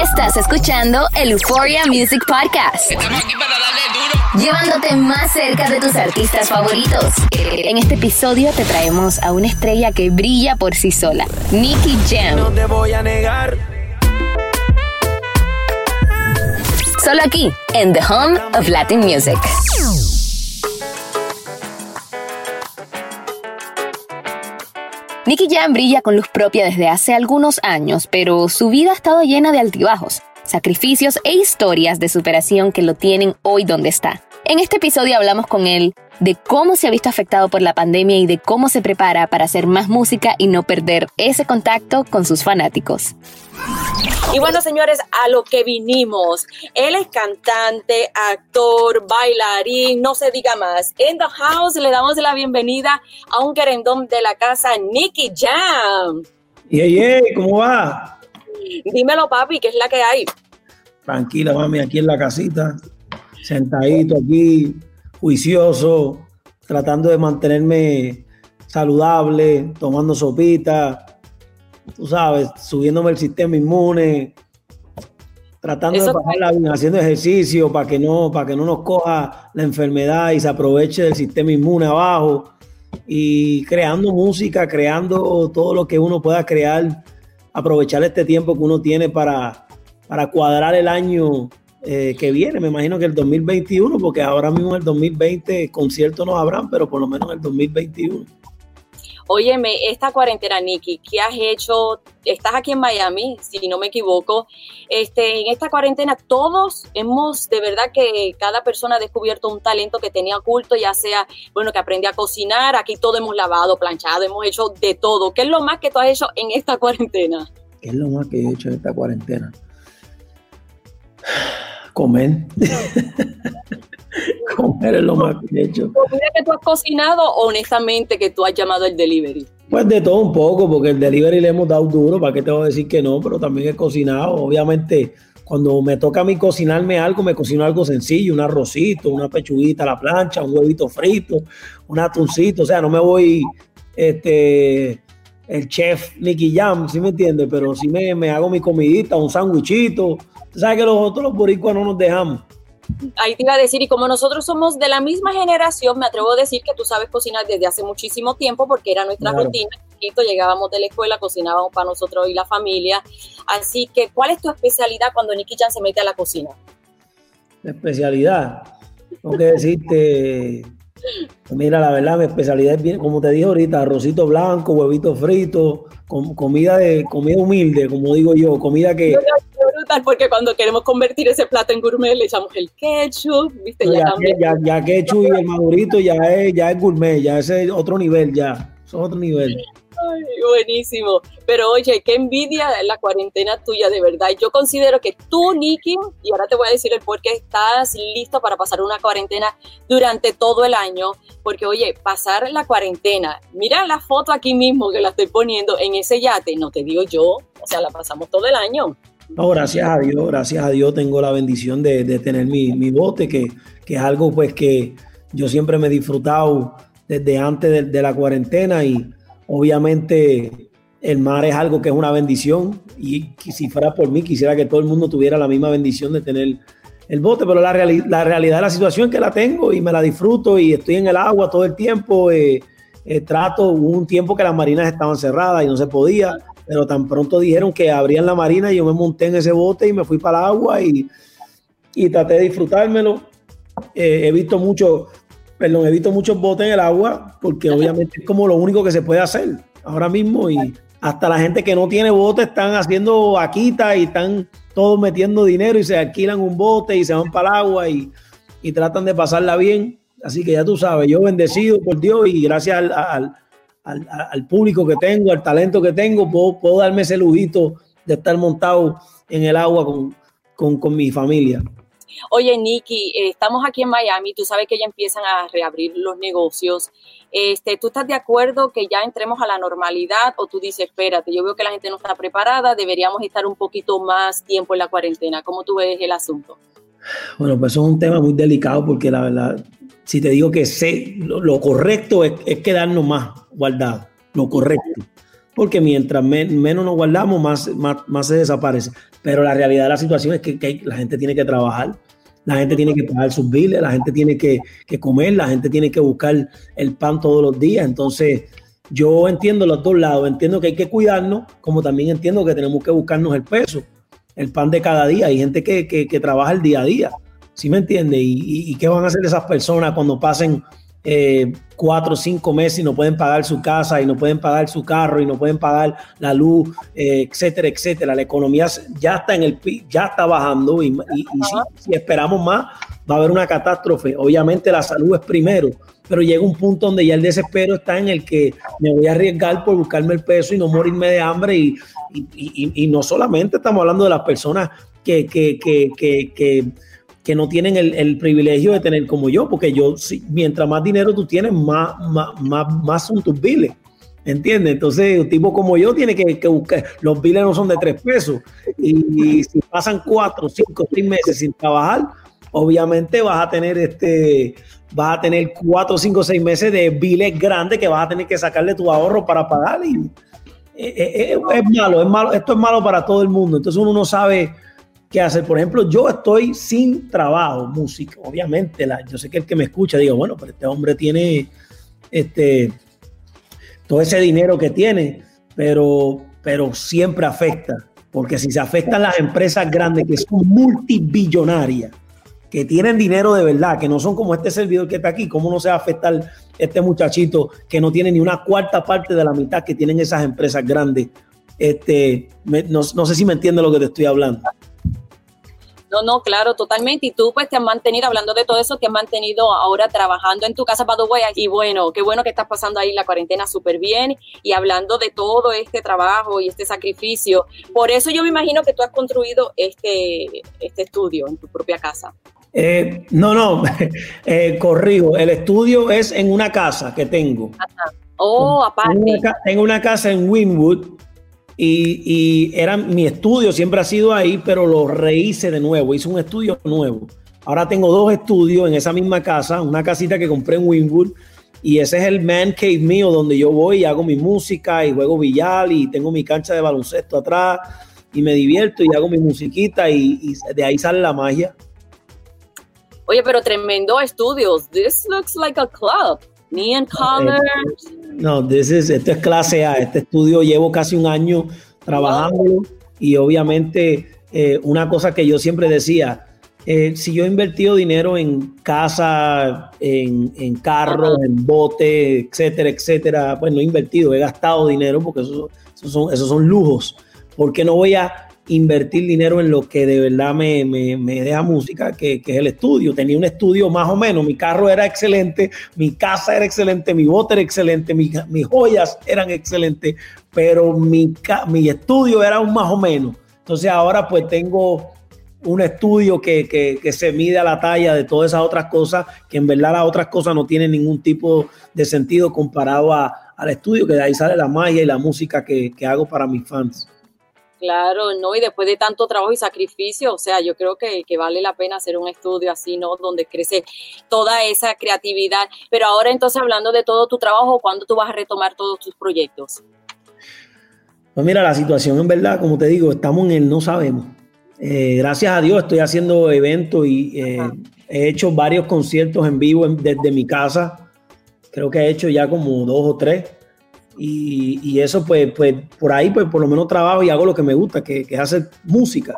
Estás escuchando el Euphoria Music Podcast. Llevándote más cerca de tus artistas favoritos. En este episodio te traemos a una estrella que brilla por sí sola, Nicky Jam. No te voy a negar. Solo aquí, en The Home of Latin Music. Nicky Jam brilla con luz propia desde hace algunos años, pero su vida ha estado llena de altibajos, sacrificios e historias de superación que lo tienen hoy donde está. En este episodio hablamos con él de cómo se ha visto afectado por la pandemia y de cómo se prepara para hacer más música y no perder ese contacto con sus fanáticos. Y bueno, señores, a lo que vinimos. Él es cantante, actor, bailarín, no se diga más. En The House le damos la bienvenida a un querendón de la casa, Nicky Jam. Y hey, ¿cómo va? Dímelo, papi, ¿qué es la que hay? Tranquila, mami, aquí en la casita, sentadito aquí, juicioso, tratando de mantenerme saludable, tomando sopita, tú sabes, subiéndome el sistema inmune, tratando de pasarla bien, haciendo ejercicio para que no, para que no nos coja la enfermedad y se aproveche del sistema inmune abajo y creando música, creando todo lo que uno pueda crear, aprovechar este tiempo que uno tiene para, para cuadrar el año eh, que viene, me imagino que el 2021, porque ahora mismo el 2020 conciertos no habrán, pero por lo menos en el 2021. Óyeme, esta cuarentena, Nikki, ¿qué has hecho? Estás aquí en Miami, si no me equivoco. Este, en esta cuarentena todos hemos, de verdad que cada persona ha descubierto un talento que tenía oculto, ya sea, bueno, que aprendí a cocinar, aquí todo hemos lavado, planchado, hemos hecho de todo. ¿Qué es lo más que tú has hecho en esta cuarentena? ¿Qué es lo más que he hecho en esta cuarentena? Comer. Comer es lo más que he hecho. ¿Comida que tú has cocinado o honestamente que tú has llamado el delivery? Pues de todo un poco, porque el delivery le hemos dado duro, ¿para qué te voy a decir que no? Pero también he cocinado. Obviamente, cuando me toca a mí cocinarme algo, me cocino algo sencillo, un arrocito, una pechuguita a la plancha, un huevito frito, un atuncito, o sea, no me voy, este, el chef Nicky Jam, ¿sí me entiendes? Pero sí me, me hago mi comidita, un sándwichito, sabes que los otros los boricuas no nos dejamos. Ahí te iba a decir, y como nosotros somos de la misma generación, me atrevo a decir que tú sabes cocinar desde hace muchísimo tiempo porque era nuestra claro. rutina. Llegábamos de la escuela, cocinábamos para nosotros y la familia. Así que, ¿cuál es tu especialidad cuando Nicky Chan se mete a la cocina? Especialidad, tengo que decirte, mira, la verdad, mi especialidad es bien, como te dije ahorita, arrocito blanco, huevito frito, com comida de comida humilde, como digo yo, comida que brutal porque cuando queremos convertir ese plato en gourmet le echamos el ketchup, ¿viste? Ya, ya, ya, ya ketchup y el madurito ya es, ya es gourmet, ya es otro nivel, ya, es otro nivel. Ay, buenísimo. Pero oye, qué envidia la cuarentena tuya, de verdad. Yo considero que tú, Nicky, y ahora te voy a decir el por qué estás listo para pasar una cuarentena durante todo el año. Porque, oye, pasar la cuarentena, mira la foto aquí mismo que la estoy poniendo en ese yate, no te digo yo, o sea, la pasamos todo el año. No, gracias a Dios, gracias a Dios tengo la bendición de, de tener mi, mi bote, que, que, es algo pues que yo siempre me he disfrutado desde antes de, de, la cuarentena y obviamente el mar es algo que es una bendición y si fuera por mí quisiera que todo el mundo tuviera la misma bendición de tener el bote, pero la, la realidad de la situación es que la tengo y me la disfruto y estoy en el agua todo el tiempo. Eh, eh, trato, hubo un tiempo que las marinas estaban cerradas y no se podía, pero tan pronto dijeron que abrían la marina y yo me monté en ese bote y me fui para el agua y, y traté de disfrutármelo. Eh, he visto mucho, perdón, he visto muchos botes en el agua porque obviamente es como lo único que se puede hacer ahora mismo y hasta la gente que no tiene bote están haciendo vaquitas y están todos metiendo dinero y se alquilan un bote y se van para el agua y, y tratan de pasarla bien. Así que ya tú sabes, yo bendecido por Dios y gracias al, al al, al, público que tengo, al talento que tengo, puedo, puedo, darme ese lujito de estar montado en el agua con, con, mi familia. Oye, Nikki, eh, estamos aquí en Miami, tú sabes que ya empiezan a reabrir los negocios. Este, ¿Tú estás de acuerdo que ya entremos a la normalidad o tú dices, espérate, yo veo que la gente no está preparada, deberíamos estar un poquito más tiempo en la cuarentena? ¿Cómo tú ves el asunto? Bueno, pues es un tema muy delicado porque la verdad, si te digo que sé, lo, correcto es, quedarnos más guardados, lo correcto. Porque mientras menos nos guardamos, más, más, se desaparece. Pero la realidad de la situación es que, la gente tiene que trabajar, la gente tiene que pagar sus biles, la gente tiene que, que, comer, la gente tiene que buscar el pan todos los días. Entonces, yo entiendo los dos lados, entiendo que hay que cuidarnos, como también entiendo que tenemos que buscarnos el peso el pan de cada día. Hay gente que, que, trabaja el día a día, ¿sí me entiende? ¿Y, qué van a hacer esas personas cuando pasen eh, cuatro o cinco meses y no pueden pagar su casa y no pueden pagar su carro y no pueden pagar la luz, eh, etcétera, etcétera? La economía ya está en el ya está bajando y, si, esperamos más va a haber una catástrofe. Obviamente la salud es primero, pero llega un punto donde ya el desespero está en el que me voy a arriesgar por buscarme el peso y no morirme de hambre y, y, no solamente estamos hablando de las personas que, que, que, que no tienen el, privilegio de tener como yo, porque yo, mientras más dinero tú tienes, más, más, más, son tus biles. ¿Entiendes? Entonces, un tipo como yo tiene que, buscar. Los biles no son de tres pesos. Y, si pasan cuatro, cinco, seis meses sin trabajar, obviamente vas a tener este. Vas a tener cuatro, cinco, seis meses de biles grandes que vas a tener que sacarle tu ahorro para pagar. Y, eh, eh, eh, es malo, es malo, esto es malo para todo el mundo. Entonces uno no sabe qué hacer. Por ejemplo, yo estoy sin trabajo, música, obviamente. Yo sé que el que me escucha digo, bueno, pero este hombre tiene este todo ese dinero que tiene, pero, pero siempre afecta. Porque si se afectan las empresas grandes que son multibillonarias, que tienen dinero de verdad, que no son como este servidor que está aquí, ¿cómo no se va a afectar este muchachito que no tiene ni una cuarta parte de la mitad que tienen esas empresas grandes? Este, no, sé si me entiende lo que te estoy hablando. No, no, claro, totalmente. Y tú pues te has mantenido, hablando de todo eso, te has mantenido ahora trabajando en tu casa, Paduway. Y bueno, qué bueno que estás pasando ahí la cuarentena súper bien y hablando de todo este trabajo y este sacrificio. Por eso yo me imagino que tú has construido este, este estudio en tu propia casa. Eh, no, no, eh, corrijo. El estudio es en una casa que tengo. Oh, aparte. Tengo una, casa en Winwood y, era mi estudio, siempre ha sido ahí, pero lo rehice de nuevo. Hice un estudio nuevo. Ahora tengo dos estudios en esa misma casa, una casita que compré en Winwood y ese es el man cave mío donde yo voy y hago mi música y juego billar y tengo mi cancha de baloncesto atrás y me divierto y hago mi musiquita y de ahí sale la magia. Oye, pero tremendo estudios. This looks like a club. Neon colors. No, this is, esto es clase A. Este estudio llevo casi un año trabajando y obviamente eh, una cosa que yo siempre decía, eh, si yo he invertido dinero en casa, en, en carros, en botes, etcétera, etcétera, pues no he invertido, he gastado dinero porque esos, son, esos son lujos. ¿Por qué no voy a invertir dinero en lo que de verdad me, me, deja música, que, es el estudio. Tenía un estudio más o menos, mi carro era excelente, mi casa era excelente, mi bote era excelente, mis joyas eran excelentes, pero mi, mi estudio era un más o menos. Entonces ahora pues tengo un estudio que, se mide a la talla de todas esas otras cosas, que en verdad las otras cosas no tienen ningún tipo de sentido comparado a, al estudio, que de ahí sale la magia y la música que, que hago para mis fans. Claro, no, y después de tanto trabajo y sacrificio, o sea, yo creo que, vale la pena hacer un estudio así, ¿no? Donde crece toda esa creatividad. Pero ahora entonces hablando de todo tu trabajo, ¿cuándo tú vas a retomar todos tus proyectos? Pues mira, la situación en verdad, como te digo, estamos en el no sabemos. Eh, gracias a Dios estoy haciendo eventos y eh, he hecho varios conciertos en vivo desde mi casa. Creo que he hecho ya como dos o tres. Y, eso, pues, pues, por ahí, pues, por lo menos trabajo y hago lo que me gusta, que, es hacer música.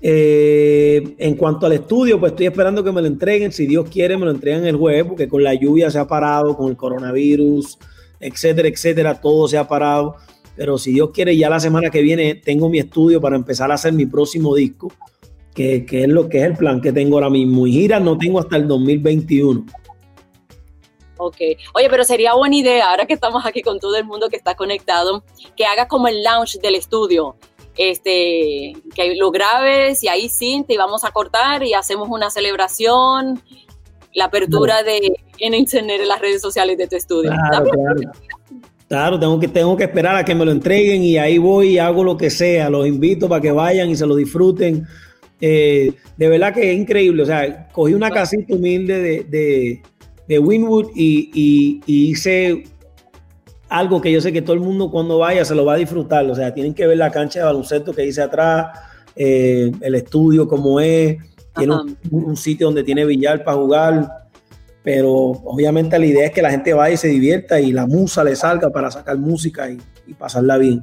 Eh, en cuanto al estudio, pues estoy esperando que me lo entreguen. Si Dios quiere, me lo entreguen el jueves, porque con la lluvia se ha parado, con el coronavirus, etcétera, etcétera, todo se ha parado. Pero si Dios quiere, ya la semana que viene tengo mi estudio para empezar a hacer mi próximo disco, que, que es lo que es el plan que tengo ahora mismo. Y giras no tengo hasta el 2021. Ok. Oye, pero sería buena idea, ahora que estamos aquí con todo el mundo que está conectado, que hagas como el launch del estudio. este, que lo grabes y ahí sí, te vamos a cortar y hacemos una celebración, la apertura de en internet, en las redes sociales de tu estudio. Claro, claro. tengo que, tengo que esperar a que me lo entreguen y ahí voy y hago lo que sea. Los invito para que vayan y se lo disfruten. Eh, de verdad que es increíble. O sea, cogí una casita humilde de, de, Winwood y, hice algo que yo sé que todo el mundo cuando vaya se lo va a disfrutar. O sea, tienen que ver la cancha de baloncesto que hice atrás, eh, el estudio como es, tiene un, sitio donde tiene billar para jugar, pero obviamente la idea es que la gente vaya y se divierta y la musa le salga para sacar música y, y pasarla bien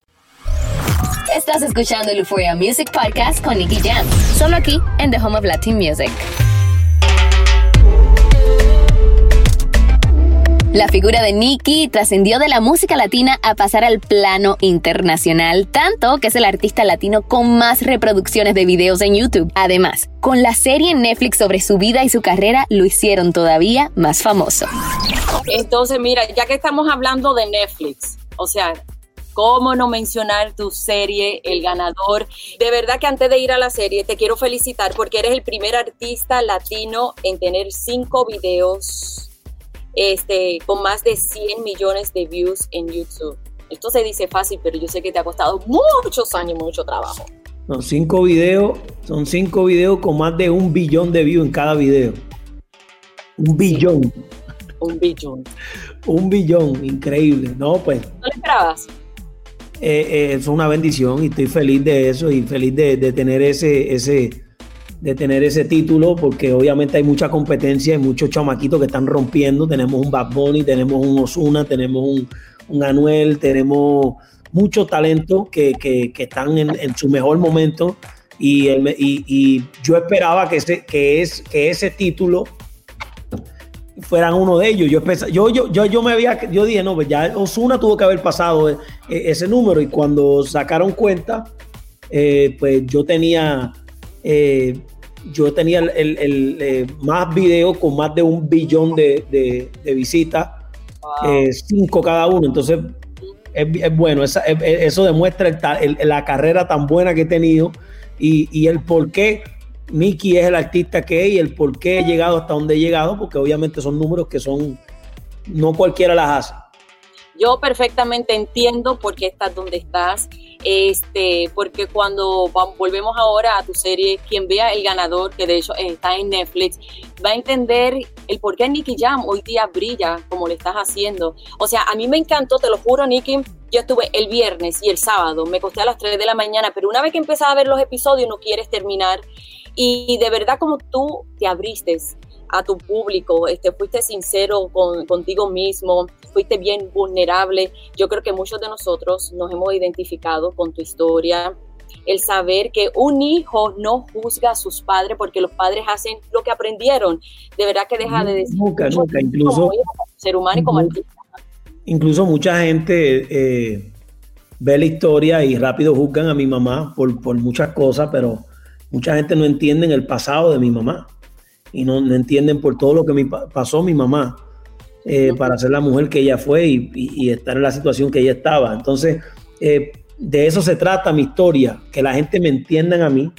Estás escuchando el Euphoria Music Podcast con Nicky Jam, solo aquí en The Home of Latin Music. La figura de Nicky trascendió de la música latina a pasar al plano internacional, tanto que es el artista latino con más reproducciones de videos en YouTube. Además, con la serie en Netflix sobre su vida y su carrera, lo hicieron todavía más famoso. Entonces, mira, ya que estamos hablando de Netflix, o sea, ¿Cómo no mencionar tu serie, El Ganador? De verdad que antes de ir a la serie te quiero felicitar porque eres el primer artista latino en tener cinco videos este, con más de 100 millones de views en YouTube. Esto se dice fácil, pero yo sé que te ha costado muchos años, mucho trabajo. Son cinco videos, son cinco videos con más de un billón de views en cada video. Un billón. Un billón. un billón, increíble. No, pues. ¿No lo esperabas? Eh, es una bendición y estoy feliz de eso y feliz de, tener ese, ese, de tener ese título porque obviamente hay mucha competencia, hay muchos chamaquitos que están rompiendo, tenemos un Bad Bunny, tenemos un Osuna, tenemos un, Anuel, tenemos muchos talentos que, están en, su mejor momento. Y, y, yo esperaba que ese, que es, que ese título fueran uno de ellos. Yo, yo, yo, yo, yo me había, yo dije, no, pues ya Osuna tuvo que haber pasado e, e, ese número y cuando sacaron cuenta, eh, pues yo tenía, eh, yo tenía el, eh, más videos con más de un billón de, visitas, cinco cada uno. Entonces, es, bueno, eso demuestra la carrera tan buena que he tenido y, y el por qué Nicky es el artista que es y el por qué he llegado hasta donde he llegado, porque obviamente son números que son, no cualquiera las hace. Yo perfectamente entiendo por qué estás donde estás, este, porque cuando volvemos ahora a tu serie, quien vea el ganador, que de hecho está en Netflix, va a entender el por qué Nicky Jam hoy día brilla como le estás haciendo. O sea, a mí me encantó, te lo juro, Nicky, yo estuve el viernes y el sábado, me costé a las 3 de la mañana, pero una vez que empezás a ver los episodios no quieres terminar y de verdad como tú te abriste a tu público, este, fuiste sincero con, contigo mismo, fuiste bien vulnerable. Yo creo que muchos de nosotros nos hemos identificado con tu historia. El saber que un hijo no juzga a sus padres porque los padres hacen lo que aprendieron. De verdad que deja de decir. Nunca, nunca. Incluso. ser humano y como artista. Incluso mucha gente eh, ve la historia y rápido juzgan a mi mamá por, por muchas cosas, pero Mucha gente no entiende el pasado de mi mamá y no, entienden por todo lo que me pasó mi mamá eh, para ser la mujer que ella fue y, estar en la situación que ella estaba. Entonces, eh, de eso se trata mi historia, que la gente me entienda a mí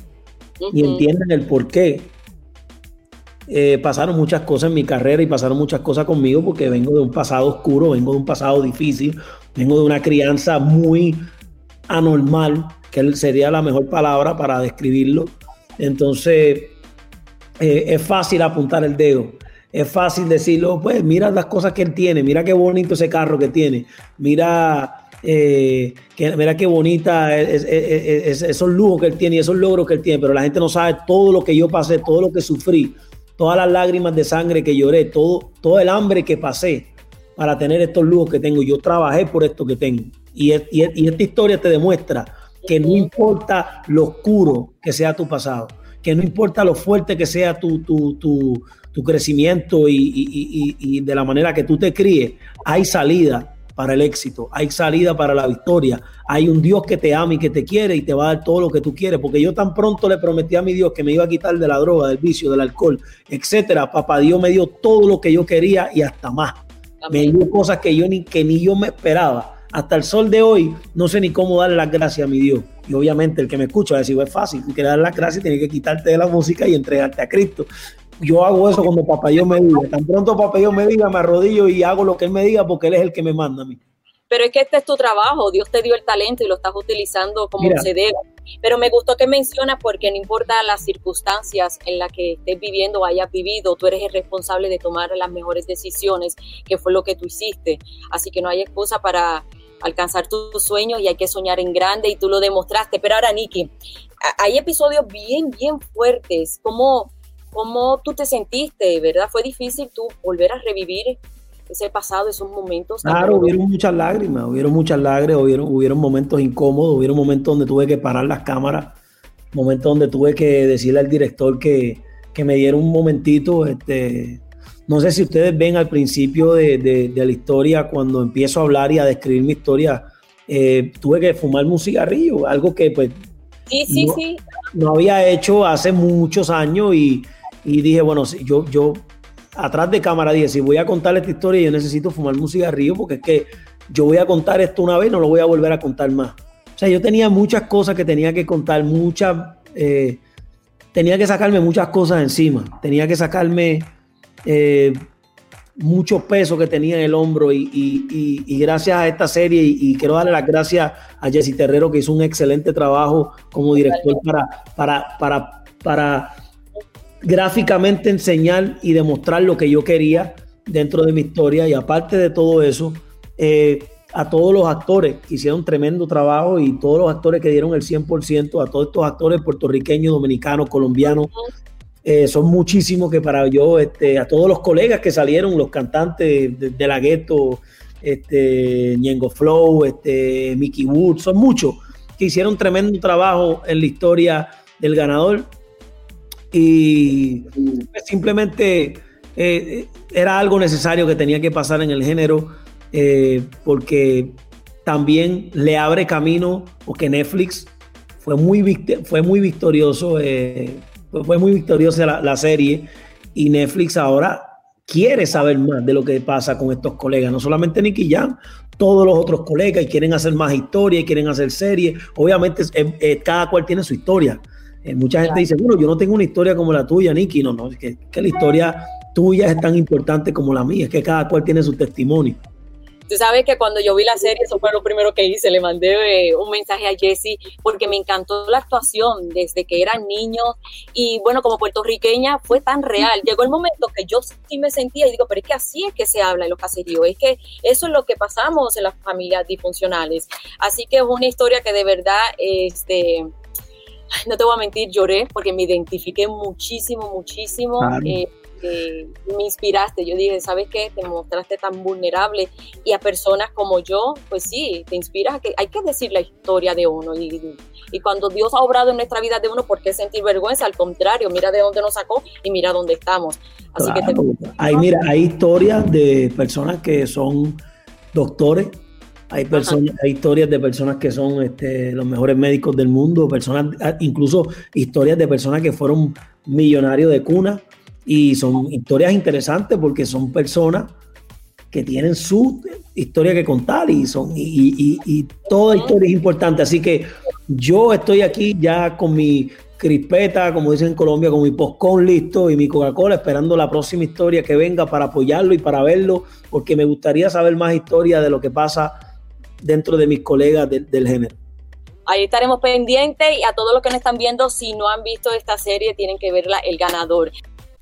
y entiendan el por qué. Eh, pasaron muchas cosas en mi carrera y pasaron muchas cosas conmigo porque vengo de un pasado oscuro, vengo de un pasado difícil, vengo de una crianza muy anormal, que sería la mejor palabra para describirlo. Entonces, eh, es fácil apuntar el dedo. Es fácil decirlo, pues mira las cosas que él tiene, mira qué bonito ese carro que tiene, mira, eh, mira qué bonita es, esos lujos que él tiene y esos logros que él tiene, pero la gente no sabe todo lo que yo pasé, todo lo que sufrí, todas las lágrimas de sangre que lloré, todo, todo el hambre que pasé para tener estos lujos que tengo. Yo trabajé por esto que tengo. Y esta historia te demuestra que no importa lo oscuro que sea tu pasado, que no importa lo fuerte que sea tu, tu, tu, tu crecimiento y, y, y, de la manera que tú te críes, hay salida para el éxito, hay salida para la victoria, hay un Dios que te ama y que te quiere y te va a dar todo lo que tú quieres, porque yo tan pronto le prometí a mi Dios que me iba a quitar de la droga, del vicio, del alcohol, etcétera. Papá Dios me dio todo lo que yo quería y hasta más. Me dio cosas que yo ni que ni yo me esperaba. Hasta el sol de hoy no sé ni cómo darle las gracias a mi Dios. Y obviamente el que me escucha va a decir, es fácil, tú quieres dar las gracias, tienes que quitarte de la música y entregarte a Cristo yo hago eso cuando papá Dios me diga. Tan pronto papá Dios me diga, me arrodillo y hago lo que él me diga porque él es el que me manda a mí. Pero es que este es tu trabajo, Dios te dio el talento y lo estás utilizando como se debe. Pero me gustó que mencionas porque no importa las circunstancias en las que estés viviendo o hayas vivido, tú eres el responsable de tomar las mejores decisiones, que fue lo que tú hiciste. Así que no hay excusa para alcanzar tus sueños y hay que soñar en grande y tú lo demostraste. Pero ahora, Nikki, hay episodios bien, bien fuertes. ¿Cómo, ¿Cómo tú te sentiste, verdad? ¿Fue difícil tú volver a revivir ese pasado, esos momentos? Claro, hubieron muchas lágrimas, hubieron muchas lágrimas, hubieron, hubieron momentos incómodos, hubieron momentos donde tuve que parar las cámaras, momentos donde tuve que decirle al director que, que me diera un momentito. Este, no sé si ustedes ven al principio de, de, la historia, cuando empiezo a hablar y a describir mi historia, eh, tuve que fumarme un cigarrillo, algo que pues... Sí, sí, sí. No había hecho hace muchos años y y dije, bueno, yo, yo atrás de cámara dije, si voy a contar esta historia, yo necesito fumarme un cigarrillo porque es que yo voy a contar esto una vez, no lo voy a volver a contar más. O sea, yo tenía muchas cosas que tenía que contar, muchas, eh, tenía que sacarme muchas cosas encima, tenía que sacarme eh, mucho peso que tenía en el hombro y, gracias a esta serie y, quiero darle las gracias a Jesse Terrero que hizo un excelente trabajo como director para, gráficamente enseñar y demostrar lo que yo quería dentro de mi historia. Y aparte de todo eso, eh, a todos los actores que hicieron tremendo trabajo y todos los actores que dieron el 100%, a todos estos actores puertorriqueños, dominicanos, colombianos, eh, son muchísimos que para yo, este, a todos los colegas que salieron, los cantantes de, la gueto, este, Ñengo Flow, este, Mickey Wood, son muchos que hicieron tremendo trabajo en la historia del ganador. Y pues, simplemente eh, era algo necesario que tenía que pasar en el género eh, porque también le abre camino porque Netflix fue muy, fue muy victorioso, eh, fue muy victoriosa la, la, serie y Netflix ahora quiere saber más de lo que pasa con estos colegas, no solamente Nicky Jam, todos los otros colegas y quieren hacer más historia y quieren hacer series. Obviamente cada cual tiene su historia, eh, mucha gente dice, bueno, yo no tengo una historia como la tuya, Nicky. No, no, es que, la historia tuya es tan importante como la mía, es que cada cual tiene su testimonio. Tú sabes que cuando yo vi la serie, eso fue lo primero que hice, le mandé eh, un mensaje a Jesse porque me encantó la actuación desde que eran niños y bueno, como puertorriqueña fue tan real. Llegó el momento que yo sí me sentía y digo, pero es que así es que se habla en los caseríos, es que eso es lo que pasamos en las familias disfuncionales. Así que es una historia que de verdad, este no te voy a mentir, lloré porque me identifiqué muchísimo, muchísimo. Eh, eh, me inspiraste, yo dije, ¿sabes qué? Te mostraste tan vulnerable y a personas como yo, pues sí, te inspiras a que hay que decir la historia de uno y, y cuando Dios ha obrado en nuestra vida de uno, ¿por qué sentir vergüenza? Al contrario, mira de dónde nos sacó y mira dónde estamos. Así que hay, mira, hay historias de personas que son doctores, hay, personas, hay historias de personas que son este, los mejores médicos del mundo, personas, ah, incluso historias de personas que fueron millonarios de cuna y son historias interesantes porque son personas que tienen su historia que contar y son y, y toda historia es importante. Así que yo estoy aquí ya con mi crispeta, como dicen en Colombia, con mi postcón listo y mi Coca-Cola esperando la próxima historia que venga para apoyarlo y para verlo, porque me gustaría saber más historia de lo que pasa dentro de mis colegas del género. Ahí estaremos pendientes y a todos los que nos están viendo, si no han visto esta serie, tienen que verla El Ganador.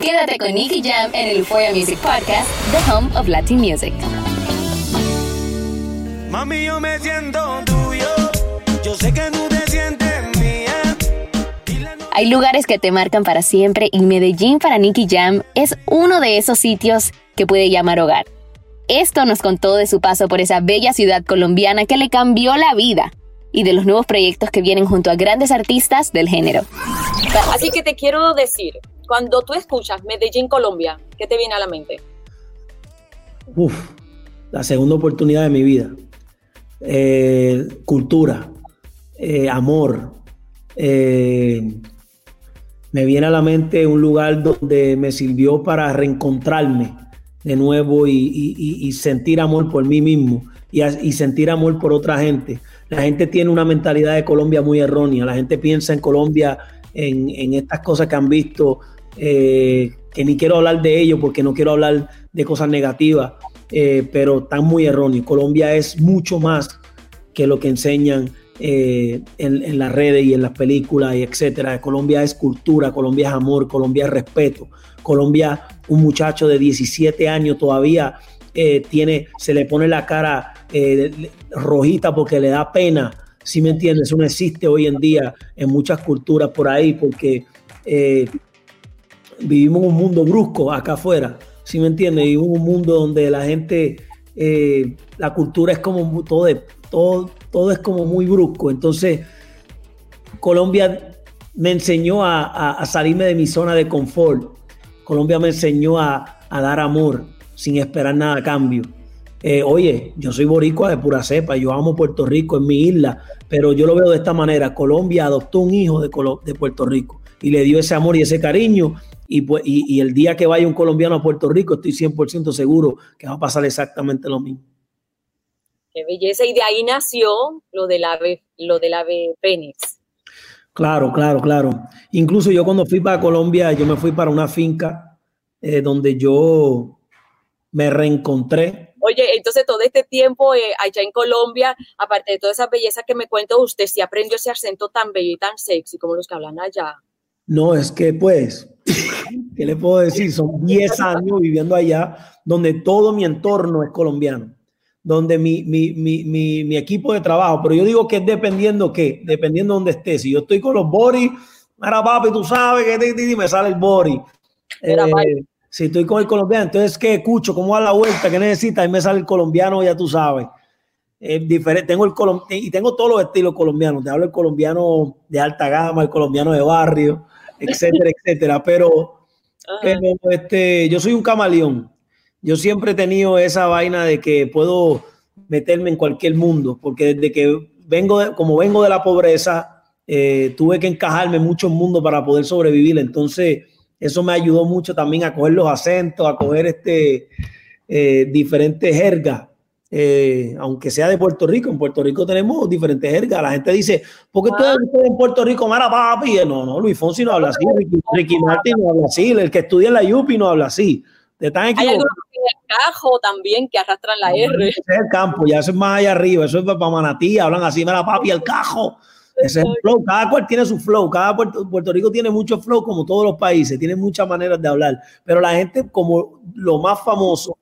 Quédate con Nicky Jam en el Euphoria Music Podcast, The Home of Latin Music. Mami, yo me siento tuyo. Yo sé que tú te sientes mía. Hay lugares que te marcan para siempre y Medellín para Nicky Jam es uno de esos sitios que puede llamar hogar. Esto nos contó de su paso por esa bella ciudad colombiana que le cambió la vida y de los nuevos proyectos que vienen junto a grandes artistas del género. Así que te quiero decir, cuando tú escuchas Medellín, Colombia, ¿qué te viene a la mente? Uf, la segunda oportunidad de mi vida. Eh, cultura, eh, amor. Eh, me viene a la mente un lugar donde me sirvió para reencontrarme de nuevo y, sentir amor por mí mismo y, sentir amor por otra gente. La gente tiene una mentalidad de Colombia muy errónea. La gente piensa en Colombia en, estas cosas que han visto, eh, que ni quiero hablar de ello porque no quiero hablar de cosas negativas, eh, pero están muy erróneos. Colombia es mucho más que lo que enseñan eh, en, en, las redes y en las películas y etcétera. Colombia es cultura, Colombia es amor, Colombia es respeto. Colombia, un muchacho de 17 años todavía tiene, se le pone la cara rojita porque le da pena. Si me entiendes, eso no existe hoy en día en muchas culturas por ahí porque vivimos un mundo brusco acá afuera. Si me entiendes, vivimos un mundo donde la gente, la cultura es como todo, todo, todo es como muy brusco. Entonces, Colombia me enseñó a, a salirme de mi zona de confort Colombia me enseñó a, dar amor sin esperar nada a cambio. Eh, oye, yo soy boricua de pura cepa, yo amo Puerto Rico, en mi isla, pero yo lo veo de esta manera. Colombia adoptó un hijo de, de Puerto Rico y le dio ese amor y ese cariño. Y, pues, y, el día que vaya un colombiano a Puerto Rico, estoy 100% seguro que va a pasar exactamente lo mismo. Qué belleza. Y de ahí nació lo del ave, lo del ave fénix. Claro, claro, claro. Incluso yo cuando fui para Colombia, yo me fui para una finca eh, donde yo me reencontré. Oye, entonces todo este tiempo eh, allá en Colombia, aparte de toda esa belleza que me cuento, usted sí aprendió ese acento tan bello y tan sexy como los que hablan allá. No, es que pues, ¿qué le puedo decir? Son 10 años viviendo allá donde todo mi entorno es colombiano donde mi, mi, mi, mi, equipo de trabajo, pero yo digo que es dependiendo qué, dependiendo de donde esté. Si yo estoy con los Boris, mira papi, tú sabes que me sale el Boris. Eh, si estoy con el colombiano, entonces ¿qué escucho? ¿Cómo va la vuelta? ¿Qué necesita? Y me sale el colombiano, ya tú sabes. Es diferente. Tengo el y tengo todos los estilos colombianos. Te hablo el colombiano de alta gama, el colombiano de barrio, etcétera, etcétera. Pero, pero este, yo soy un camaleón yo siempre he tenido esa vaina de que puedo meterme en cualquier mundo, porque desde que vengo, de, como vengo de la pobreza, eh, tuve que encajarme en muchos mundos para poder sobrevivir. Entonces, eso me ayudó mucho también a coger los acentos, a coger este, eh, diferentes jergas. Eh, aunque sea de Puerto Rico, en Puerto Rico tenemos diferentes jergas. La gente dice, ¿por qué tú en Puerto Rico, mara papi? No, no, Luis Fonsi no habla así, Ricky, Martin no habla así, el que estudia en la Yupi no habla así. Te están equivocando cajo también que arrastran la R. Ese es el campo, ya eso es más allá arriba, eso es para Manatí, hablan así, mira papi, el cajo. Ese es el flow, cada cual tiene su flow, cada Puerto, Rico tiene mucho flow como todos los países, tiene muchas maneras de hablar, pero la gente como lo más famoso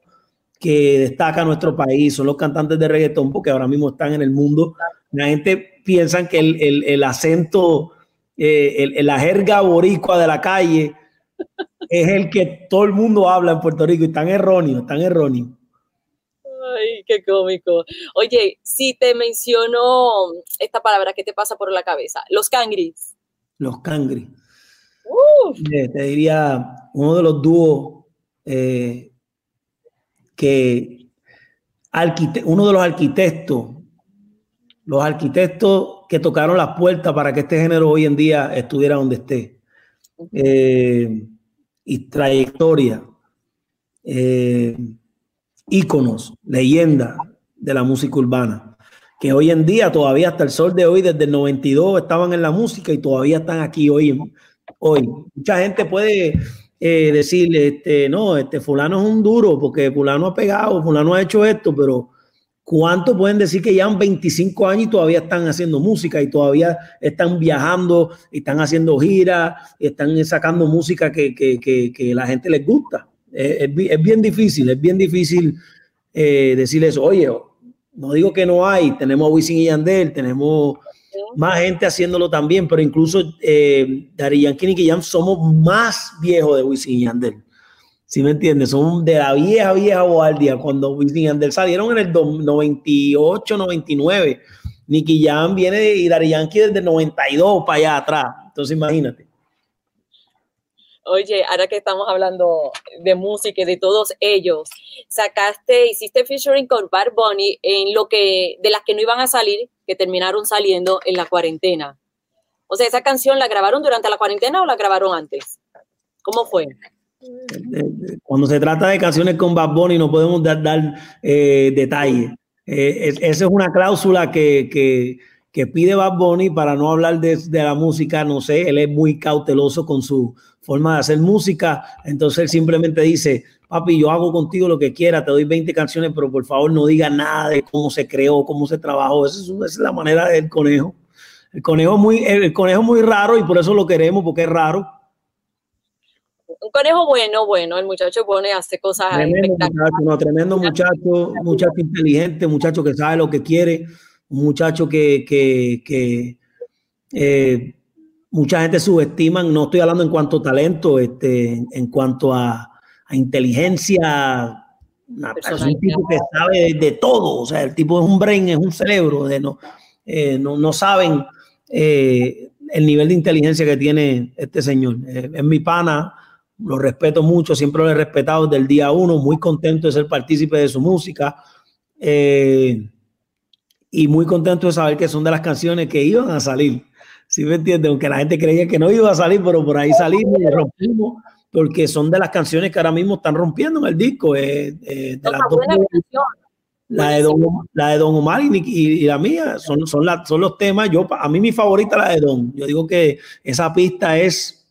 que destaca nuestro país son los cantantes de reggaetón porque ahora mismo están en el mundo, la gente piensa que el, el, acento, eh, la jerga boricua de la calle es el que todo el mundo habla en Puerto Rico y tan erróneo, tan erróneo. Ay, qué cómico. Oye, si te menciono esta palabra, ¿qué te pasa por la cabeza? Los cangris. Los cangris. te diría uno de los dúos eh, que uno de los arquitectos, los arquitectos que tocaron las puertas para que este género hoy en día estuviera donde esté. eh, y trayectoria, eh, íconos, leyendas de la música urbana, que hoy en día, todavía hasta el sol de hoy, desde el 92 estaban en la música y todavía están aquí hoy. hoy. Mucha gente puede eh, decirle, este, no, este fulano es un duro porque fulano ha pegado, fulano ha hecho esto, pero ¿cuántos pueden decir que llevan 25 años y todavía están haciendo música y todavía están viajando, y están haciendo giras, y están sacando música que, que, que, que la gente les gusta? Es, es, bien difícil, es bien difícil eh, decirle eso. Oye, no digo que no hay, tenemos a Wisin y Yandel, tenemos más gente haciéndolo también, pero incluso eh, Dari Yankee y Jam somos más viejos de Wisin y Yandel. ¿Sí me entiendes? Son de la vieja, vieja guardia. Cuando Wisin y Yandel salieron en el 98, 99. Nicky Jam viene de, y Dari Yankee desde el 92 para allá atrás. Entonces imagínate. Oye, ahora que estamos hablando de música y de todos ellos, sacaste, hiciste featuring con Bad Bunny en lo que, de las que no iban a salir, que terminaron saliendo en la cuarentena. O sea, ¿esa canción la grabaron durante la cuarentena o la grabaron antes? ¿Cómo fue? Cuando se trata de canciones con Bad Bunny no podemos dar, dar eh, detalles. Eh, esa es una cláusula que, que, que, pide Bad Bunny para no hablar de, de la música, no sé, él es muy cauteloso con su forma de hacer música, entonces él simplemente dice, papi, yo hago contigo lo que quiera, te doy 20 canciones, pero por favor no diga nada de cómo se creó, cómo se trabajó. Esa es, la manera del conejo. El conejo, muy, el conejo muy raro y por eso lo queremos, porque es raro. Un conejo bueno, bueno, el muchacho pone, hace cosas tremendo muchacho, tremendo muchacho, muchacho inteligente, muchacho que sabe lo que quiere, un muchacho que, que, que eh, mucha gente subestima, no estoy hablando en cuanto a talento, este, en cuanto a, a inteligencia, es un tipo que sabe de, todo, o sea, el tipo es un brain, es un cerebro, de no, eh, no, no, saben eh, el nivel de inteligencia que tiene este señor. Eh, es mi pana, lo respeto mucho, siempre lo he respetado desde el día uno, muy contento de ser partícipe de su música y muy contento de saber que son de las canciones que iban a salir. ¿Sí me entiendes? Aunque la gente creía que no iba a salir, pero por ahí salimos y rompimos porque son de las canciones que ahora mismo están rompiendo en el disco. Eh, eh, de las dos, la, de Don, la de Don Omar y, la mía son, son, son los temas. Yo, a mí mi favorita la de Don. Yo digo que esa pista es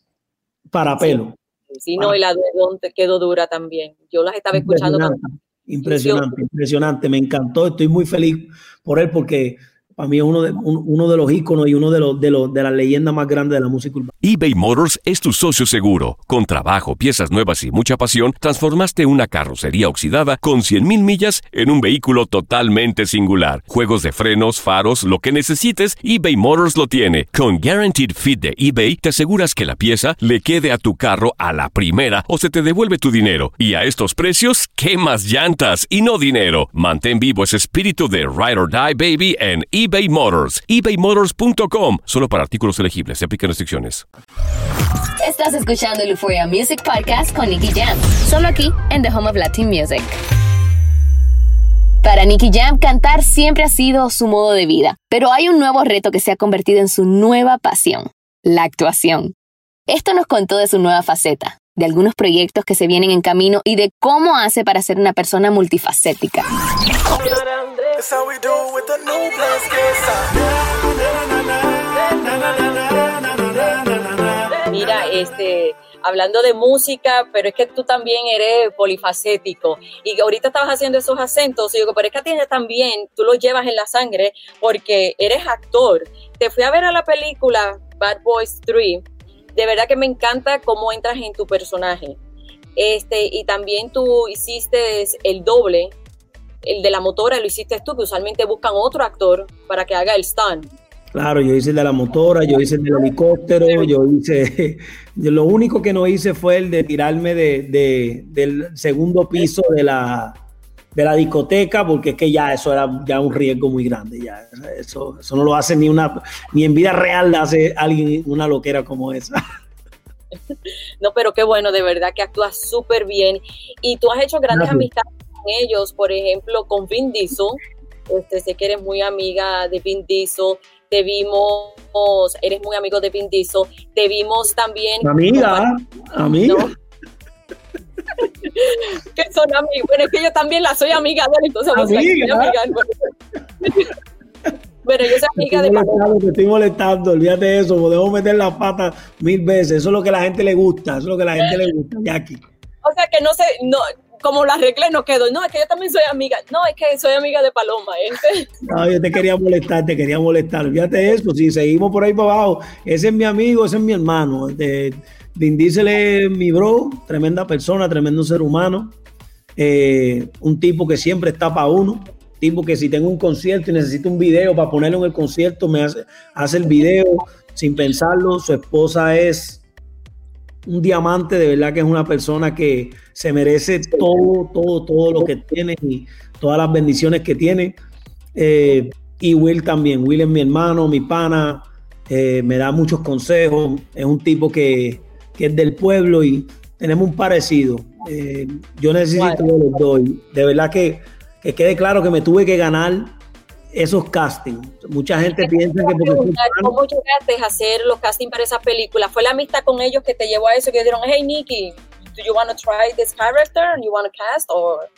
para pelo. Sí, no, y la de Don te quedó dura también. Yo las estaba escuchando. Impresionante, impresionante, impresionante. Me encantó. Estoy muy feliz por él porque para mí es uno de, uno de los íconos y uno de los, de los de las leyendas más grandes de la música eBay Motors es tu socio seguro. Con trabajo, piezas nuevas y mucha pasión, transformaste una carrocería oxidada con 100.000 millas en un vehículo totalmente singular. Juegos de frenos, faros, lo que necesites, eBay Motors lo tiene. Con Guaranteed Fit de eBay, te aseguras que la pieza le quede a tu carro a la primera o se te devuelve tu dinero. Y a estos precios, ¿qué más llantas y no dinero? Mantén vivo ese espíritu de Ride or Die Baby en eBay eBay Motors. ebaymotors.com. Solo para artículos elegibles. Se aplican restricciones. Estás escuchando el Euphoria Music Podcast con Nicky Jam. Solo aquí en The Home of Latin Music. Para Nicky Jam, cantar siempre ha sido su modo de vida, pero hay un nuevo reto que se ha convertido en su nueva pasión, la actuación. Esto nos contó de su nueva faceta, de algunos proyectos que se vienen en camino y de cómo hace para ser una persona multifacética. Mira, este, hablando de música, pero es que tú también eres polifacético y ahorita estabas haciendo esos acentos y digo, pero es que tienes también, tú los llevas en la sangre porque eres actor. Te fui a ver a la película Bad Boys 3. De verdad que me encanta cómo entras en tu personaje. Este, y también tú hiciste el doble el de la motora lo hiciste tú, que usualmente buscan otro actor para que haga el stunt. Claro, yo hice el de la motora, yo hice el del helicóptero, yo hice, lo único que no hice fue el de tirarme de, del segundo piso de la, de la discoteca, porque es que ya eso era ya un riesgo muy grande, ya eso, eso no lo hace ni una, ni en vida real hace alguien una loquera como esa. No, pero qué bueno, de verdad que actúas súper bien y tú has hecho grandes amistades ellos, por ejemplo, con Vin Diesel. Este, sé que eres muy amiga de Vin Diesel. te vimos, eres muy amigo de Vin Diesel, te vimos también... Amiga, amiga. ¿no? que son amigos. Bueno, es que yo también la soy amiga de él, entonces Amiga. amiga. Bueno, yo soy amiga Te de estoy te estoy molestando, olvídate de eso, podemos meter la pata mil veces, eso es lo que a la gente le gusta, eso es lo que a la gente le gusta, Jackie. O sea que no sé, no, como la arreglé no quedó. No, es que yo también soy amiga. No, es que soy amiga de Paloma. ¿eh? No, yo te quería molestar, te quería molestar, de eso, si seguimos por ahí para abajo, ese es mi amigo, ese es mi hermano, de, Vin Diesel es mi bro, tremenda persona, tremendo ser humano, eh, un tipo que siempre está para uno, tipo que si tengo un concierto y necesito un video para ponerlo en el concierto, me hace, hace el video sin pensarlo. Su esposa es un diamante, de verdad que es una persona que se merece todo, todo, todo lo que tiene y todas las bendiciones que tiene. Eh, y Will también, Will es mi hermano, mi pana, eh, me da muchos consejos, es un tipo que, que es del pueblo y tenemos un parecido. Eh, yo necesito de los dos. De verdad que, que quede claro que me tuve que ganar esos castings. Mucha gente piensa que porque Preguntar, ¿Cómo llegaste a hacer los castings para esa película? ¿Fue la amistad con ellos que te llevó a eso? Que dijeron, hey, Nikki, do you want to try this character? and you want to cast? Or.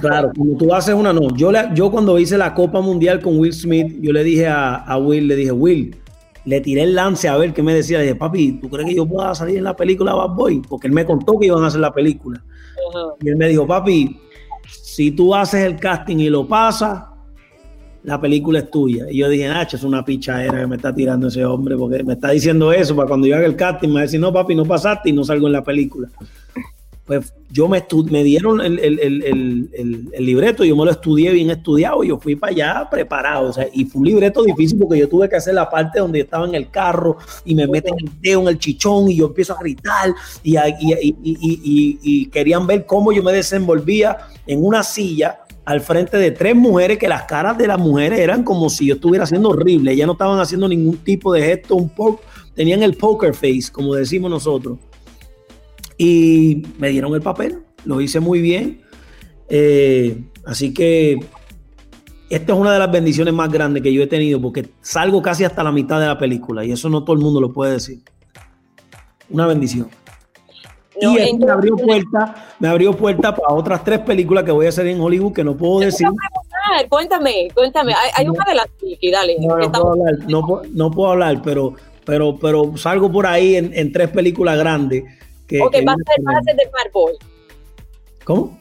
Claro, cuando tú haces una no. Yo, le- yo cuando hice la Copa Mundial con Will Smith, yo le dije a, a Will, le dije, Will, le tiré el lance a ver qué me decía. Le dije, papi, ¿tú crees que yo pueda salir en la película Bad Boy? Porque él me contó que iban a hacer la película. Y él me dijo, papi, si tú haces el casting y lo pasas, la película es tuya. Y yo dije, Nacho, es una pichadera que me está tirando ese hombre, porque me está diciendo eso para cuando yo haga el casting, me va a decir, no, papi, no pasaste y no salgo en la película. Pues yo me, me dieron el, el- el- el- libreto, yo me lo estudié bien estudiado, yo fui para allá preparado, o sea, y fue un libreto difícil porque yo tuve que hacer la parte donde estaba en el carro y me meten el dedo en el chichón y yo empiezo a gritar y- y- y- y querían ver cómo yo me desenvolvía en una silla al frente de tres mujeres que las caras de las mujeres eran como si yo estuviera haciendo horrible, ellas no estaban haciendo ningún tipo de gesto, un tenían el poker face, como decimos nosotros y me dieron el papel, lo hice muy bien. Eh, así que esta es una de las bendiciones más grandes que yo he tenido porque salgo casi hasta la mitad de la película y eso no todo el mundo lo puede decir. Una bendición. No, y me abrió puerta, me abrió puerta para otras tres películas que voy a hacer en Hollywood que no puedo decir. Cuéntame, cuéntame. Hay, hay una de las Nikki, dale. No, que no puedo hablar, no, puedo- no puedo hablar, pero, pero, pero salgo por ahí en, en tres películas grandes. Que, ok, que vas a, ser, vas a de bad boy. ¿Cómo?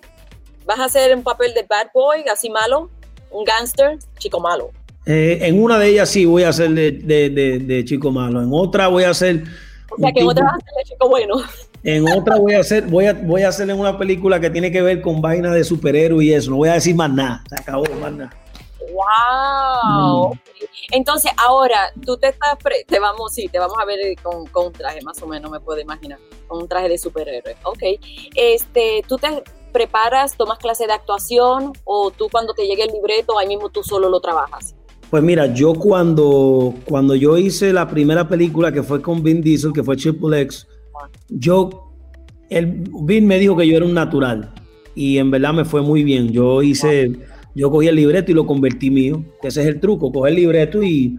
Vas a hacer un papel de bad boy, así malo, un gangster, chico malo. Eh, en una de ellas sí voy a hacer de, de- de- de chico malo. En otra voy a hacer. O sea que en otra vas a ser de chico bueno. En otra voy a hacer, voy a, voy a hacer en una película que tiene que ver con vainas de superhéroes y eso. No voy a decir más nada. Se acabó más nada. Wow. Mm. Entonces, ahora tú te estás, pre- te vamos, sí, te vamos a ver con, con un traje, más o menos, me puedo imaginar, con un traje de superhéroe. Ok. Este, tú te preparas, tomas clase de actuación o tú cuando te llegue el libreto, ahí mismo tú solo lo trabajas. Pues mira, yo cuando, cuando yo hice la primera película que fue con Vin Diesel, que fue Triple X, yo, el, Vin me dijo que yo era un natural y en verdad me fue muy bien. Yo hice, yo cogí el libreto y lo convertí mío, ese es el truco, coger el libreto y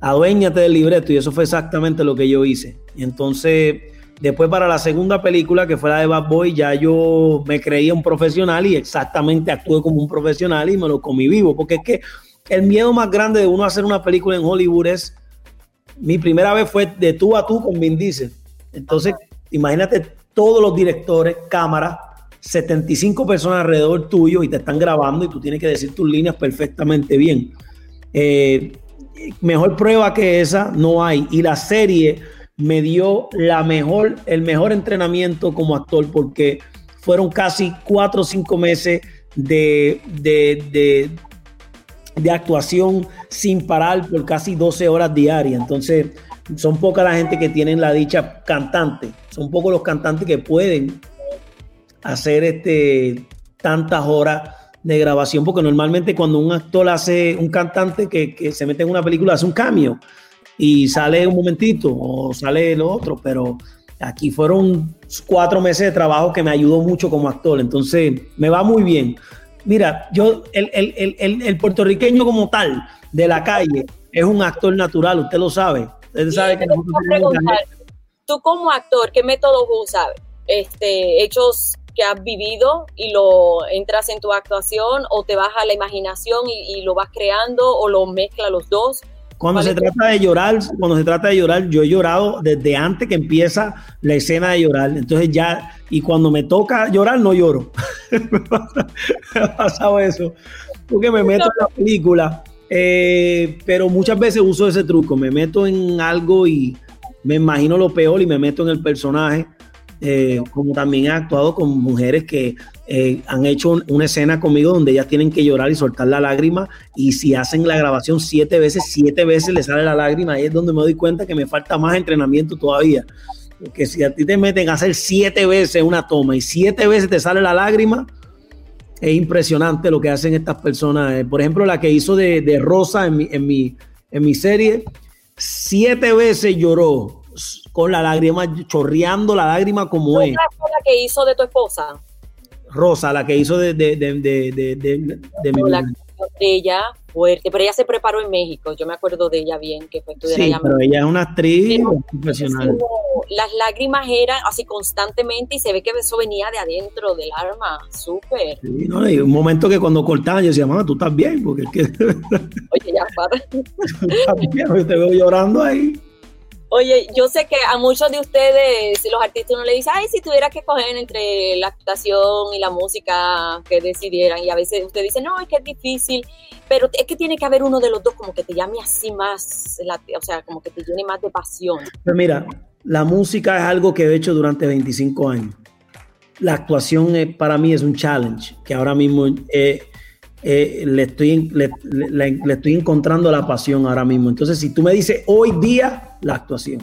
aduéñate del libreto y eso fue exactamente lo que yo hice. Entonces, después para la segunda película, que fue la de Bad Boy, ya yo me creía un profesional y exactamente actué como un profesional y me lo comí vivo, porque es que el miedo más grande de uno hacer una película en Hollywood es, mi primera vez fue de tú a tú con Vin Diesel. Entonces, imagínate todos los directores, cámaras, 75 personas alrededor tuyo y te están grabando y tú tienes que decir tus líneas perfectamente bien. Eh, mejor prueba que esa no hay. Y la serie me dio la mejor, el mejor entrenamiento como actor porque fueron casi cuatro o cinco meses de, de, de, de actuación sin parar por casi 12 horas diarias. Entonces, son poca la gente que tienen la dicha cantante. Son pocos los cantantes que pueden hacer este, tantas horas de grabación, porque normalmente cuando un actor hace, un cantante que, que se mete en una película, hace un cambio y sale un momentito o sale lo otro, pero aquí fueron cuatro meses de trabajo que me ayudó mucho como actor, entonces me va muy bien. Mira, yo, el, el, el, el puertorriqueño como tal, de la calle, es un actor natural, usted lo sabe. Usted sabe que nosotros Tú como actor, ¿qué método usas? Este, hechos que has vivido y lo entras en tu actuación o te vas a la imaginación y, lo vas creando o lo mezcla los dos. Cuando se trata de llorar, cuando se trata de llorar, yo he llorado desde antes que empieza la escena de llorar. Entonces ya, y cuando me toca llorar, no lloro. me ha pasado eso. Porque me meto en la película. Eh, pero muchas veces uso ese truco. Me meto en algo y me imagino lo peor y me meto en el personaje. Eh, como también he actuado con mujeres que eh, han hecho una escena conmigo donde ellas tienen que llorar y soltar la lágrima y si hacen la grabación siete veces, siete veces le sale la lágrima, ahí es donde me doy cuenta que me falta más entrenamiento todavía. Porque si a ti te meten a hacer siete veces una toma y siete veces te sale la lágrima, es impresionante lo que hacen estas personas. Eh, por ejemplo, la que hizo de, Rosa en mi, en, mi, en mi serie, siete veces lloró con la lágrima, chorreando la lágrima como es. la que hizo de tu esposa? Rosa, la que hizo de, de, de, de, de mi la, de ella fuerte, pero ella se preparó en México, yo me acuerdo de ella bien, que fue estudiar sí, pero ella es una actriz profesional. Las lágrimas eran así constantemente y se ve que eso venía de adentro del arma, súper. Sí, no, y un momento que cuando cortaban yo decía, mamá, tú estás bien, porque es que... Oye, ya, para. yo te veo llorando ahí. Oye, yo sé que a muchos de ustedes, los artistas, uno le dice, ay, si tuviera que escoger entre la actuación y la música, que decidieran. Y a veces usted dice, no, es que es difícil, pero es que tiene que haber uno de los dos como que te llame así más, o sea, como que te llene más de pasión. Pues mira, la música es algo que he hecho durante 25 años. La actuación para mí es un challenge, que ahora mismo eh, eh, le, estoy, le, estoy encontrando la pasión ahora mismo. Entonces, si tú me dices hoy día, la actuación.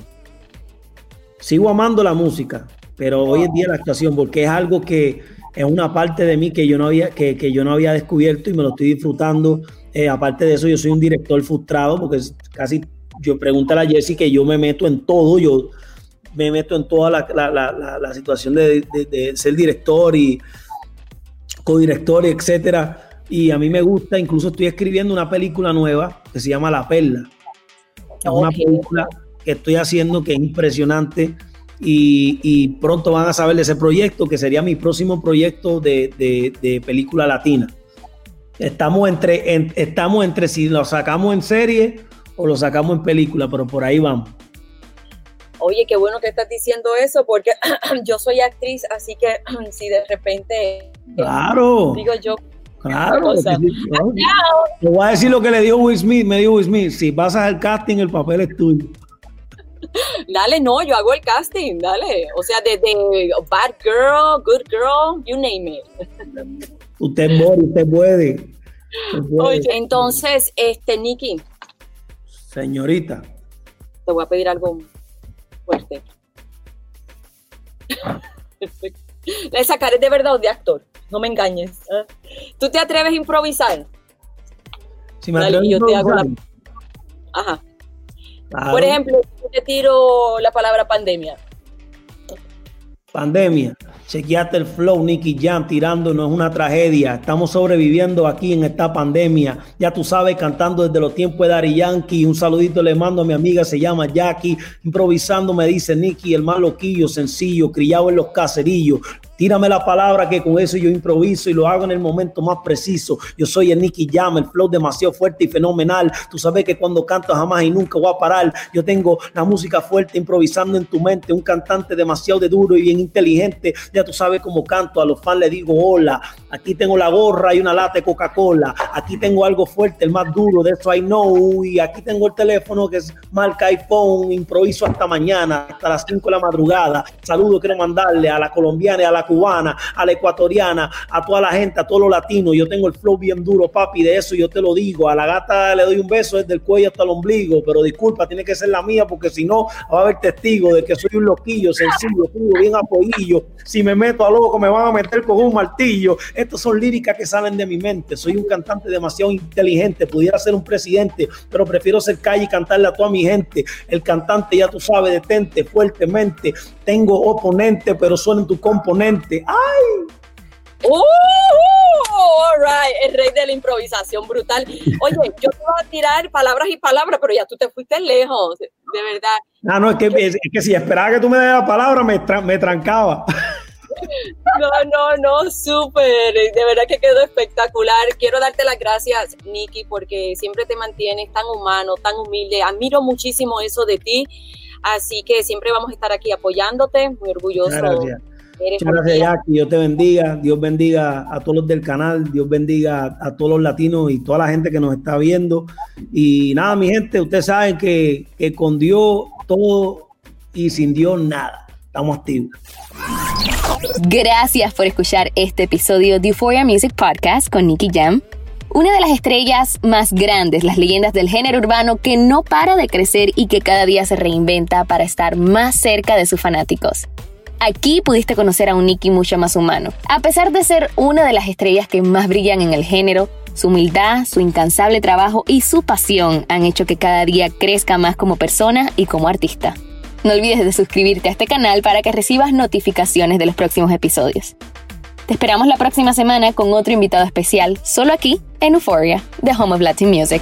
Sigo amando la música, pero hoy en día la actuación, porque es algo que es una parte de mí que yo no había, que, yo no había descubierto y me lo estoy disfrutando. Eh, aparte de eso, yo soy un director frustrado, porque casi yo pregunto a Jessie que yo me meto en todo, yo me meto en toda la, situación de, de, ser director y codirector, etcétera y a mí me gusta, incluso estoy escribiendo una película nueva que se llama La Perla. Es una película que estoy haciendo que es impresionante y, pronto van a saber de ese proyecto, que sería mi próximo proyecto de, película latina. Estamos entre, estamos entre si lo sacamos en serie o lo sacamos en película, pero por ahí vamos. Oye, qué bueno que estás diciendo eso, porque yo soy actriz, así que si de repente claro. digo yo Claro, te voy a decir lo que le dio Will Smith, me dio Will Smith, si pasas el casting, el papel es tuyo. Dale, no, yo hago el casting, dale. O sea, desde bad girl, good girl, you name it. Usted puede, usted puede. Oye, entonces, este, Nikki. Señorita. Te voy a pedir algo fuerte. Le sacaré de verdad de actor no me engañes. ¿eh? ¿Tú te atreves a improvisar? Si me atrevo yo te hago la... Ajá. Por ejemplo, yo te tiro la palabra pandemia. Pandemia. Chequeate el flow, Nicky Jam tirando, no es una tragedia. Estamos sobreviviendo aquí en esta pandemia. Ya tú sabes, cantando desde los tiempos de Dari Yankee. Un saludito le mando a mi amiga, se llama Jackie. Improvisando, me dice Nicky, el más loquillo, sencillo, criado en los caserillos. Tírame la palabra que con eso yo improviso y lo hago en el momento más preciso. Yo soy el Nicky Jam, el flow demasiado fuerte y fenomenal. Tú sabes que cuando canto jamás y nunca voy a parar. Yo tengo la música fuerte improvisando en tu mente. Un cantante demasiado de duro y bien inteligente. Ya tú sabes cómo canto. A los fans les digo hola. Aquí tengo la gorra y una lata de Coca-Cola. Aquí tengo algo fuerte, el más duro. De eso I know. Y aquí tengo el teléfono que es marca iPhone. Improviso hasta mañana, hasta las 5 de la madrugada. Saludo quiero mandarle a la colombiana y a la cubana, a la ecuatoriana, a toda la gente, a todos los latinos. Yo tengo el flow bien duro, papi, de eso yo te lo digo. A la gata le doy un beso desde el cuello hasta el ombligo, pero disculpa, tiene que ser la mía porque si no va a haber testigo de que soy un loquillo, sencillo, bien apoyillo. Si me meto a loco me van a meter con un martillo. Estas son líricas que salen de mi mente. Soy un cantante demasiado inteligente, pudiera ser un presidente, pero prefiero ser calle y cantarle a toda mi gente. El cantante, ya tú sabes, detente fuertemente. Tengo oponente, pero suena en tu componente ¡Ay! ¡Uh! All right, el rey de la improvisación brutal. Oye, yo te iba a tirar palabras y palabras, pero ya tú te fuiste lejos, de verdad. Ah, no, es que, es que si esperaba que tú me des la palabra, me, me trancaba. No, no, no, súper. De verdad que quedó espectacular. Quiero darte las gracias, Nikki, porque siempre te mantienes tan humano, tan humilde. Admiro muchísimo eso de ti. Así que siempre vamos a estar aquí apoyándote. Muy orgulloso. Gracias. Muchas gracias, Jackie. Dios te bendiga. Dios bendiga a todos los del canal. Dios bendiga a todos los latinos y toda la gente que nos está viendo. Y nada, mi gente, ustedes saben que, que con Dios todo y sin Dios nada. Estamos activos. Gracias por escuchar este episodio de Euphoria Music Podcast con Nicky Jam. Una de las estrellas más grandes, las leyendas del género urbano que no para de crecer y que cada día se reinventa para estar más cerca de sus fanáticos. Aquí pudiste conocer a un Nicky mucho más humano. A pesar de ser una de las estrellas que más brillan en el género, su humildad, su incansable trabajo y su pasión han hecho que cada día crezca más como persona y como artista. No olvides de suscribirte a este canal para que recibas notificaciones de los próximos episodios. Te esperamos la próxima semana con otro invitado especial, solo aquí en Euphoria, The Home of Latin Music.